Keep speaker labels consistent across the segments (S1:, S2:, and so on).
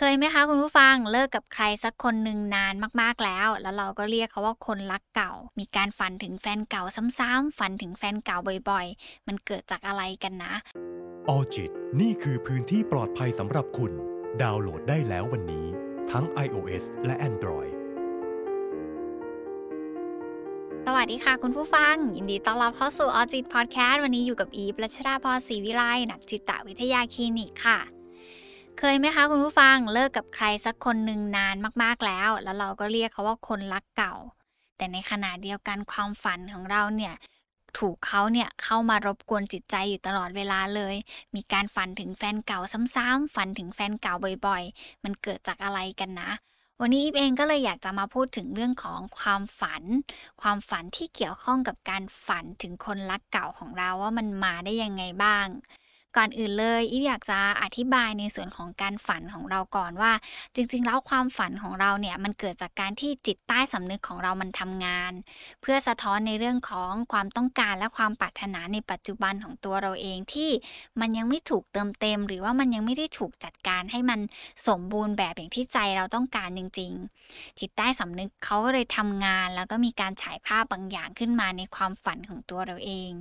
S1: เคยไหมคะคุณผู้ฟังเลิกกับใครสักคนหนึ่งนานมากๆแล้ว แล้วเราก็เรียกเขาว่าคนรักเก่า มีการฝันถึงแฟนเก่าซ้ำๆฝันถึงแฟนเก่าบ่อยๆ มันเกิดจากอะไรกันนะ
S2: ออจิตนี่คือพื้นที่ปลอดภัยสำหรับคุณ ดาวน์โหลดได้แล้ววันนี้ ทั้ง iOS และ Android
S1: สวัสดีค่ะคุณผู้ฟัง ยินดีต้อนรับเข้าสู่ออจิตพอดแคสต์วันนี้อยู่กับอีฟรัชดาพรศรีวิไลนักจิตวิทยาคลินิกค่ะ เคยไหมคะคุณผู้ฟังเลิกกับใครสักคนหนึ่งนานมากๆแล้ว แล้วเราก็เรียกเขาว่าคนรักเก่า แต่ในขณะเดียวกันความฝันของเราเนี่ยถูกเขาเนี่ยเข้ามารบกวนจิตใจอยู่ตลอดเวลาเลย มีการฝันถึงแฟนเก่าซ้ำๆฝันถึงแฟนเก่าบ่อยๆ มันเกิดจากอะไรกันนะ วันนี้อีฟเองก็เลยอยากจะมาพูดถึงเรื่องของความฝัน ความฝันที่เกี่ยวข้องกับการฝันถึงคนรักเก่าของเราว่ามันมาได้ยังไงบ้าง ก่อนอื่นเลยอีฟอยากจะอธิบายในส่วนของการฝันของเราก่อนว่า จริง ๆ แล้วความฝันของเราเนี่ยมันเกิดจากการที่จิตใต้สำนึกของเรามันทำงาน เพื่อสะท้อนในเรื่องของความต้องการและความปรารถนาในปัจจุบันของตัวเราเองที่มันยังไม่ถูกเติมเต็ม หรือว่ามันยังไม่ได้ถูกจัดการให้มันสมบูรณ์แบบอย่างที่ใจเราต้องการจริง ๆ จิตใต้สำนึกเขาก็เลยทำงาน แล้วก็มีการฉายภาพบางอย่างขึ้นมาในความฝันของตัวเราเอง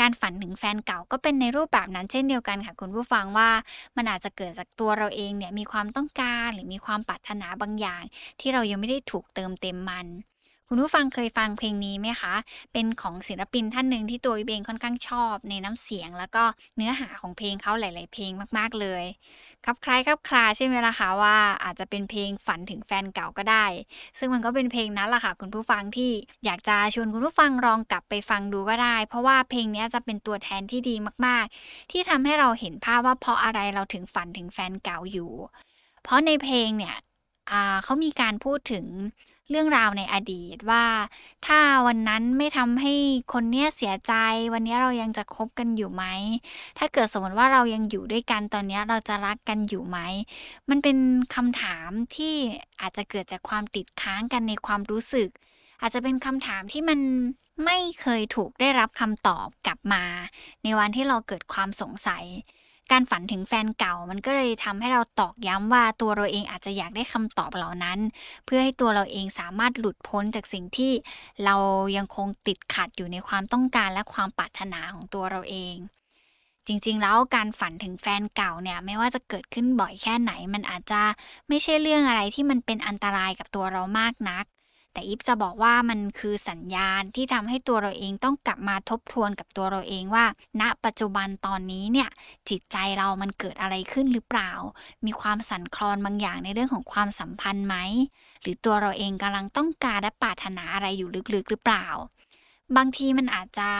S1: การฝันถึงแฟนเก่าก็เป็นในรูปแบบนั้นเช่นเดียวกันค่ะคุณผู้ฟังว่ามันอาจจะเกิดจากตัวเราเองเนี่ยมีความต้องการหรือมีความปรารถนาบางอย่าง ที่เรายังไม่ได้ถูกเติมเต็มมัน คุณผู้ฟังเคยฟังเพลงนี้ไหมคะ เป็นของศิลปินท่านหนึ่งที่ตัวเองค่อนข้างชอบ ในน้ำเสียง แล้วก็เนื้อหาของเพลงเขาหลาย ๆ เพลงมาก ๆ เลย ครับคล้ายครับคลาใช่ไหมล่ะคะว่าอาจจะเป็นเพลงฝันถึงแฟนเก่าก็ได้ ซึ่งมันก็เป็นเพลงนั้นแหละค่ะคุณผู้ฟังที่อยากจะชวนคุณผู้ฟังลองกลับไปฟังดูก็ได้ เพราะว่าเพลงนี้จะเป็นตัวแทนที่ดีมาก ๆ ที่ทำให้เราเห็นภาพว่าเพราะอะไรเราถึงฝันถึงแฟนเก่าอยู่ เพราะในเพลงเนี่ยเขามีการพูดถึง เรื่องราวในอดีตว่า ถ้าวันนั้นไม่ทำให้คนเนี้ยเสียใจ วันนี้เรายังจะคบกันอยู่ไหม ถ้าเกิดสมมติว่าเรายังอยู่ด้วยกันตอนนี้เราจะรักกันอยู่ไหม มันเป็นคำถามที่อาจจะเกิดจากความติดค้างกันในความรู้สึก อาจจะเป็นคำถามที่มันไม่เคยถูกได้รับคำตอบกลับมา ในวันที่เราเกิดความสงสัย การฝันถึงแฟนเก่า มันก็เลยทำให้เราตอกย้ำว่าตัวเราเองอาจจะอยากได้คำตอบเหล่านั้น เพื่อให้ตัวเราเองสามารถหลุดพ้นจากสิ่งที่เรายังคงติดขัดอยู่ในความต้องการและความปรารถนาของตัวเราเอง จริงๆ แล้วการฝันถึงแฟนเก่าเนี่ยไม่ว่าจะเกิดขึ้นบ่อยแค่ไหน มันอาจจะไม่ใช่เรื่องอะไรที่มันเป็นอันตรายกับตัวเรามากนัก แต่อิฟจะบอกว่ามันคือสัญญาณที่ทำให้ตัวเราเองต้องกลับมาทบทวนกับตัวเราเองว่า ณ ปัจจุบันตอนนี้เนี่ยจิตใจเรามันเกิดอะไรขึ้นหรือเปล่า มีความสั่นคลอนบางอย่างในเรื่องของความสัมพันธ์ไหม หรือตัวเราเองกำลังต้องการและปรารถนาอะไรอยู่ลึกๆหรือเปล่า บางทีมันอาจจะ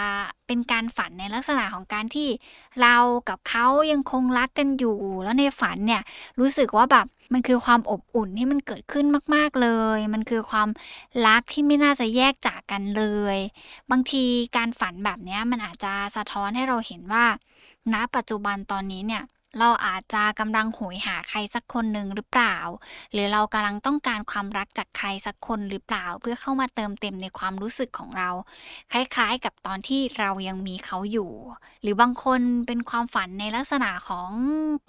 S1: เป็นการฝันในลักษณะของการที่เรากับเขายังคงรักกันอยู่ แล้วในฝันเนี่ยรู้สึกว่าแบบมันคือความอบอุ่นที่มันเกิดขึ้นมาก ๆเลย มันคือความรักที่ไม่น่าจะแยกจากกันเลย บางทีการฝันแบบนี้มันอาจจะสะท้อนให้เราเห็นว่าณปัจจุบันตอนนี้เนี่ย เราอาจจะกำลังโหยหาใครสักคนหนึ่งหรือเปล่า หรือเรากำลังต้องการความรักจากใครสักคนหรือเปล่า เพื่อเข้ามาเติมเต็มในความรู้สึกของเรา คล้ายๆกับตอนที่เรายังมีเขาอยู่ หรือบางคนเป็นความฝันในลักษณะของ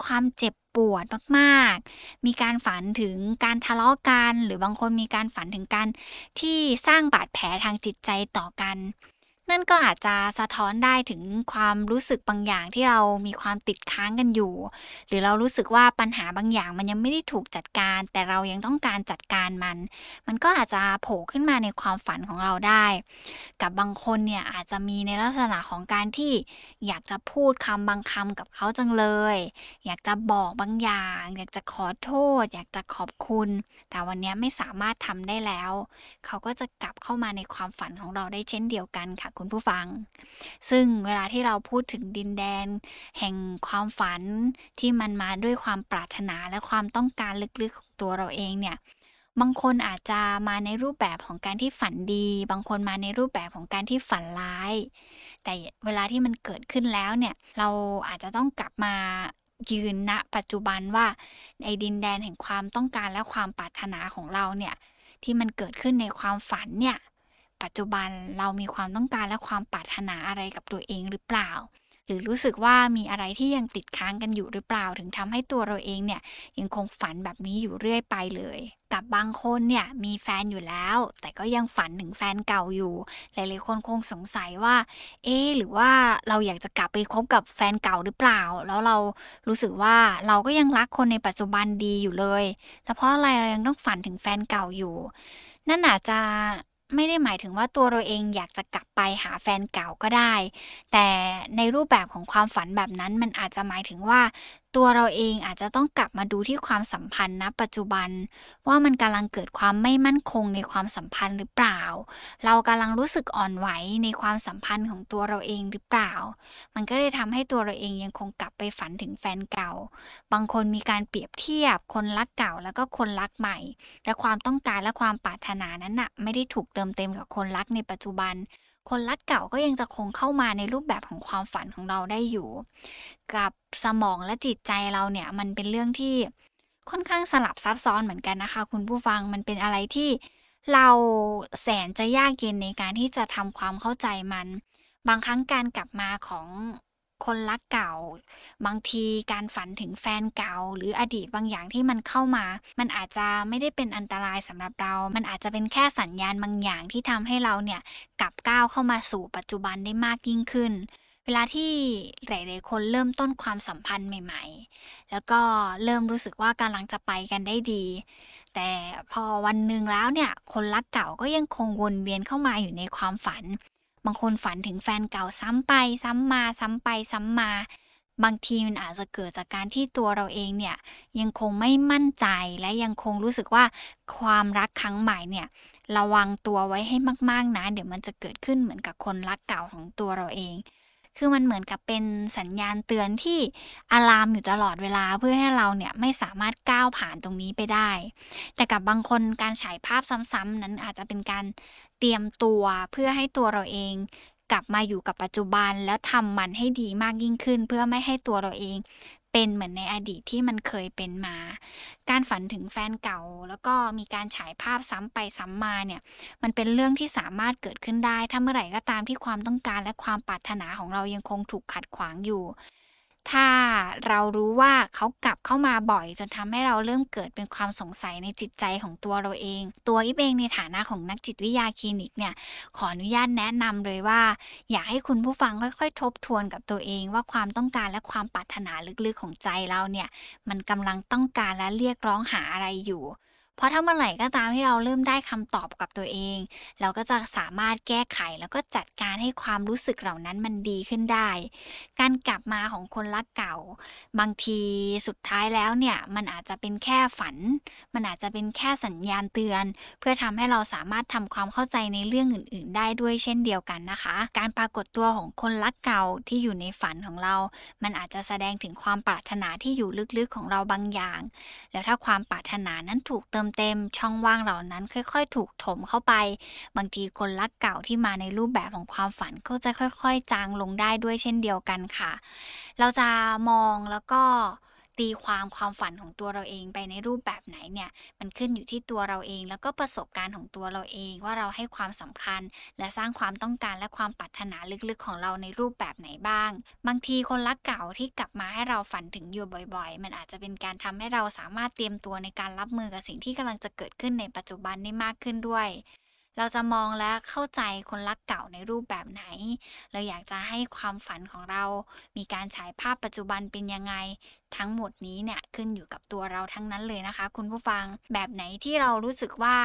S1: ความเจ็บปวดมากๆ มีการฝันถึงการทะเลาะกัน หรือบางคนมีการฝันถึงการที่สร้างบาดแผลทางจิตใจต่อกัน นั่นก็อาจจะสะท้อนได้ถึงความรู้สึกบางอย่างที่เรามีความติดค้างกันอยู่ หรือเรารู้สึกว่าปัญหาบางอย่างมันยังไม่ได้ถูกจัดการ แต่เรายังต้องการจัดการมัน มันก็อาจจะโผล่ขึ้นมาในความฝันของเราได้ กับบางคนเนี่ยอาจจะมีในลักษณะของการที่อยากจะพูดคำบางคำกับเขาจังเลย อยากจะบอกบางอย่าง อยากจะขอโทษ อยากจะขอบคุณ แต่วันนี้ไม่สามารถทำได้แล้ว เขาก็จะกลับเข้ามาในความฝันของเราได้เช่นเดียวกันค่ะคุณผู้ฟัง ซึ่งเวลาที่เราพูดถึงดินแดน แห่งความฝันที่มันมาด้วยความปรารถนาและความต้องการลึกๆของตัวเราเองเนี่ยบางคนอาจจะมาในรูปแบบของการที่ฝันดี บางคนมาในรูปแบบของการที่ฝันร้าย แต่เวลาที่มันเกิดขึ้นแล้วเนี่ยเราอาจจะต้องกลับมายืนณปัจจุบันว่าในดินแดนแห่งความต้องการและความปรารถนาของเราเนี่ยที่มันเกิดขึ้นในความฝันเนี่ย ปัจจุบันเรามีความต้องการและความปรารถนาอะไรกับตัวเองหรือเปล่า หรือรู้สึกว่ามีอะไรที่ยังติดค้างกันอยู่หรือเปล่า ถึงทำให้ตัวเราเองเนี่ยยังคงฝันแบบนี้อยู่เรื่อยไปเลย กับบางคนเนี่ยมีแฟนอยู่แล้ว แต่ก็ยังฝันถึงแฟนเก่าอยู่ หลายๆคนคงสงสัยว่า เอ๊หรือว่าเราอยากจะกลับไปคบกับแฟนเก่าหรือเปล่า แล้วเรารู้สึกว่าเราก็ยังรักคนในปัจจุบันดีอยู่เลย แล้วเพราะอะไรเรายังต้องฝันถึงแฟนเก่าอยู่ นั่นอาจจะ ไม่ได้หมายถึงว่าตัวเราเองอยากจะกลับไปหาแฟนเก่าก็ได้ แต่ในรูปแบบของความฝันแบบนั้นมันอาจจะหมายถึงว่า ตัวเราเองอาจจะต้องกลับมาดูที่ความสัมพันธ์ณปัจจุบัน ว่ามันกำลังเกิดความไม่มั่นคงในความสัมพันธ์หรือเปล่า เรากำลังรู้สึกอ่อนไหวในความสัมพันธ์ของตัวเราเองหรือเปล่า มันก็เลยทำให้ตัวเราเองยังคงกลับไปฝันถึงแฟนเก่า บางคนมีการเปรียบเทียบคนรักเก่าแล้วก็คนรักใหม่และความต้องการและความปรารถนานั้นน่ะไม่ได้ถูกเติมเต็มกับคนรักในปัจจุบัน คนรักเก่าก็ยังจะคงเข้ามาในรูปแบบของความฝันของเราได้อยู่ กับสมองและจิตใจเราเนี่ยมันเป็นเรื่องที่ค่อนข้างสลับซับซ้อนเหมือนกันนะคะ คุณผู้ฟังมันเป็นอะไรที่เราแสนจะยากเย็นในการที่จะทำความเข้าใจมัน บางครั้งการกลับมาของ คนรักเก่า บางทีการฝันถึงแฟนเก่า หรืออดีตบางอย่างที่มันเข้ามา มันอาจจะไม่ได้เป็นอันตรายสำหรับเรา มันอาจจะเป็นแค่สัญญาณบางอย่างที่ทำให้เราเนี่ยกลับก้าวเข้ามาสู่ปัจจุบันได้มากยิ่งขึ้น เวลาที่หลายๆคนเริ่มต้นความสัมพันธ์ใหม่ ๆ แล้วก็เริ่มรู้สึกว่ากำลังจะไปกันได้ดีแต่พอวันหนึ่งแล้วเนี่ย คนรักเก่าก็ยังคงวนเวียนเข้ามาอยู่ในความฝัน บางคนฝันถึงแฟนเก่าซ้ำไป ซ้ำมา ซ้ำไป ซ้ำมา บางทีมันอาจจะเกิดจากการที่ตัวเราเองเนี่ยยังคงไม่มั่นใจและยังคงรู้สึกว่าความรักครั้งใหม่เนี่ยระวังตัวไว้ให้มาก ๆนะเดี๋ยวมันจะเกิดขึ้นเหมือนกับคนรักเก่าของตัวเราเอง คือมันเหมือนกับเป็นสัญญาณเตือนที่อะลามอยู่ตลอดเวลาเพื่อให้เราเนี่ยไม่สามารถก้าวผ่านตรงนี้ไปได้ แต่กับบางคนการฉายภาพซ้ำๆนั้นอาจจะเป็นการเตรียมตัวเพื่อให้ตัวเราเองกลับมาอยู่กับปัจจุบันแล้วทำมันให้ดีมากยิ่งขึ้น เพื่อไม่ให้ตัวเราเอง เป็นเหมือนในอดีตที่มันเคยเป็นมา การฝันถึงแฟนเก่า แล้วก็มีการฉายภาพซ้ำไปซ้ำมาเนี่ย มันเป็นเรื่องที่สามารถเกิดขึ้นได้ ถ้าเมื่อไหร่ก็ตามที่ความต้องการและความปรารถนาของเรายังคงถูกขัดขวางอยู่ ถ้าเรารู้ว่าเขากลับเข้ามาบ่อย จนทำให้เราเริ่มเกิดเป็นความสงสัยในจิตใจของตัวเราเอง ตัวอิฟเองในฐานะของนักจิตวิทยาคลินิกเนี่ยขออนุญาตแนะนำเลยว่า อยากให้คุณผู้ฟังค่อยๆ ทบทวนกับตัวเองว่าความต้องการและความปรารถนาลึกๆของใจเราเนี่ยมันกำลังต้องการและเรียกร้องหาอะไรอยู่ เพราะถ้าเมื่อไหร่ก็ตามที่เราเริ่มได้คำตอบกับตัวเอง เราก็จะสามารถแก้ไขแล้วก็จัดการให้ความรู้สึกเหล่านั้นมันดีขึ้นได้ การกลับมาของคนรักเก่า บางทีสุดท้ายแล้วเนี่ยมันอาจจะเป็นแค่ฝัน มันอาจจะเป็นแค่สัญญาณเตือน เพื่อทำให้เราสามารถทำความเข้าใจในเรื่องอื่น ๆ ได้ด้วยเช่นเดียวกันนะคะ การปรากฏตัวของคนรักเก่าที่อยู่ในฝันของเรา มันอาจจะแสดงถึงความปรารถนาที่อยู่ลึกๆของเราบางอย่าง แล้วถ้าความปรารถนานั้นถูกเติมเต็มช่องว่างเหล่านั้น ค่อยๆ ถูกถมเข้าไป บางทีคนรักเก่าที่มาในรูปแบบของความฝันก็จะค่อยๆ จางลงได้ด้วยเช่นเดียวกันค่ะ เราจะมองแล้วก็ ตีความความฝันของตัวเราเองไปในรูปแบบไหนเนี่ย มันขึ้นอยู่ที่ตัวเราเอง แล้วก็ประสบการณ์ของตัวเราเอง ว่าเราให้ความสำคัญ และสร้างความต้องการและความปรารถนาลึกๆของเราในรูปแบบไหนบ้าง บางทีคนรักเก่าที่กลับมาให้เราฝันถึงอยู่บ่อย ๆ มันอาจจะเป็นการทำให้เราสามารถเตรียมตัวในการรับมือกับสิ่งที่กำลังจะเกิดขึ้นในปัจจุบันได้มากขึ้นด้วยเราจะมองและเข้าใจคนรักเก่าในรูปแบบไหน เราอยากจะให้ความฝันของเรา มีการฉายภาพปัจจุบันเป็นยังไง ทั้งหมดนี้เนี่ยขึ้นอยู่กับตัวเราทั้งนั้นเลยนะคะ คุณผู้ฟังแบบไหนที่เรารู้สึกว่า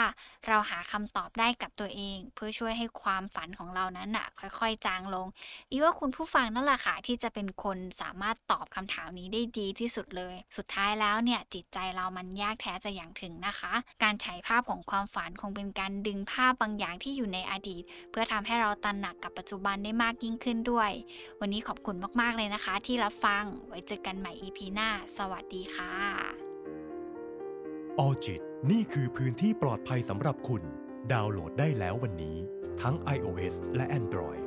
S1: เราหาคำตอบได้กับตัวเอง เพื่อช่วยให้ความฝันของเรานั้นน่ะ ค่อยๆ จางลงอีว่าคุณผู้ฟังนั่นแหละค่ะที่จะเป็นคนสามารถตอบคำถามนี้ได้ดีที่สุดเลย สุดท้ายแล้วเนี่ยจิตใจเรามันยากแท้จะอย่างถึงนะคะ การฉายภาพของความฝันคงเป็นการดึงภาพบางอย่างที่อยู่ในอดีต เพื่อทำให้เราตระหนักกับปัจจุบันได้มากยิ่งขึ้นด้วย วันนี้ขอบคุณมากๆเลยนะคะ ที่รับฟังไว้เจอกันใหม่ EP หน้าหน้า สวัสดีค่ะ
S2: ออจิตนี่คือพื้นที่ปลอดภัยสำหรับคุณ ดาวน์โหลดได้แล้ววันนี้ ทั้ง iOS และ Android